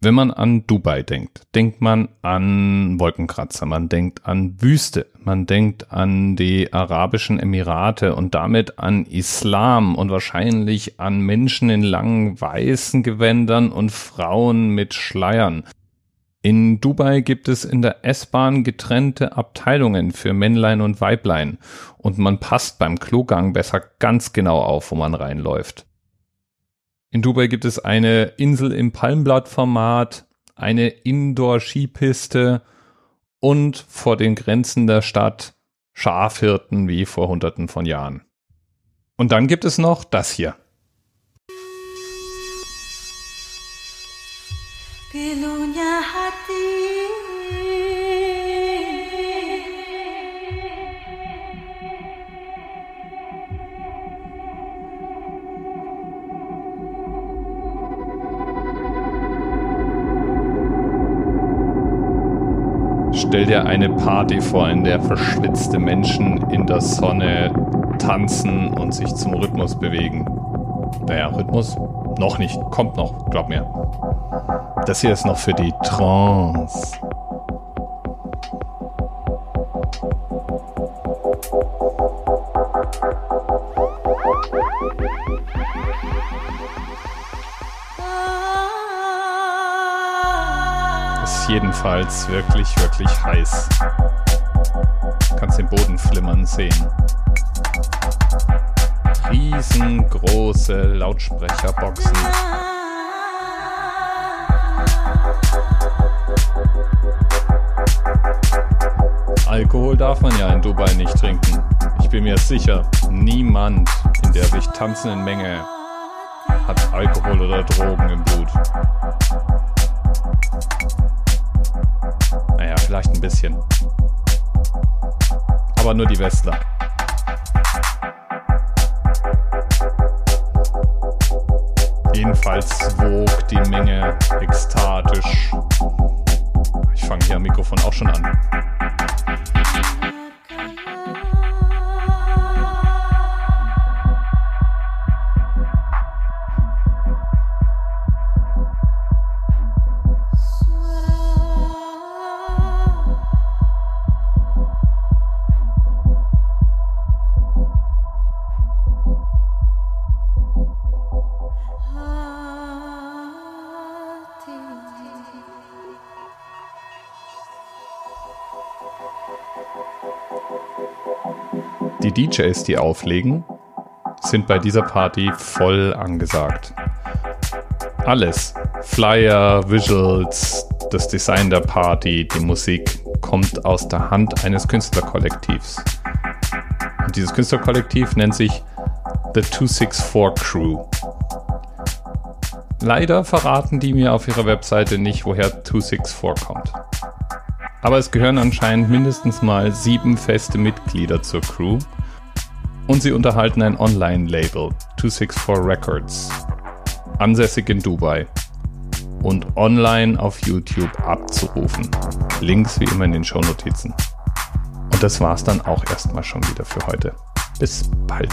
Wenn man an Dubai denkt, denkt man an Wolkenkratzer, man denkt an Wüste, man denkt an die Arabischen Emirate und damit an Islam und wahrscheinlich an Menschen in langen weißen Gewändern und Frauen mit Schleiern. In Dubai gibt es in der S-Bahn getrennte Abteilungen für Männlein und Weiblein und man passt beim Klogang besser ganz genau auf, wo man reinläuft. In Dubai gibt es eine Insel im Palmblattformat, eine Indoor-Skipiste und vor den Grenzen der Stadt Schafhirten wie vor hunderten von Jahren. Und dann gibt es noch das hier. Pilunya hati Stell dir eine Party vor, in der verschwitzte Menschen in der Sonne tanzen und sich zum Rhythmus bewegen. Naja, Rhythmus? Noch nicht, kommt noch, glaub mir. Das hier ist noch für die Trance. Jedenfalls wirklich, wirklich heiß. Du kannst den Boden flimmern sehen. Riesengroße Lautsprecherboxen. Alkohol darf man ja in Dubai nicht trinken. Ich bin mir sicher, niemand in der sich tanzenden Menge hat Alkohol oder Drogen im Blut. Bisschen. Aber nur die Westler. Jedenfalls wog die Menge ekstatisch. Ich fange hier am Mikrofon auch schon an. Die DJs, die auflegen, sind bei dieser Party voll angesagt. Alles. Flyer, Visuals, das Design der Party, die Musik kommt aus der Hand eines Künstlerkollektivs. Und dieses Künstlerkollektiv nennt sich The 264 Crew. Leider verraten die mir auf ihrer Webseite nicht, woher 264 kommt. Aber es gehören anscheinend mindestens mal sieben feste Mitglieder zur Crew und sie unterhalten ein Online-Label, 264 Records, ansässig in Dubai und online auf YouTube abzurufen. Links wie immer in den Shownotizen. Und das war's dann auch erstmal schon wieder für heute. Bis bald.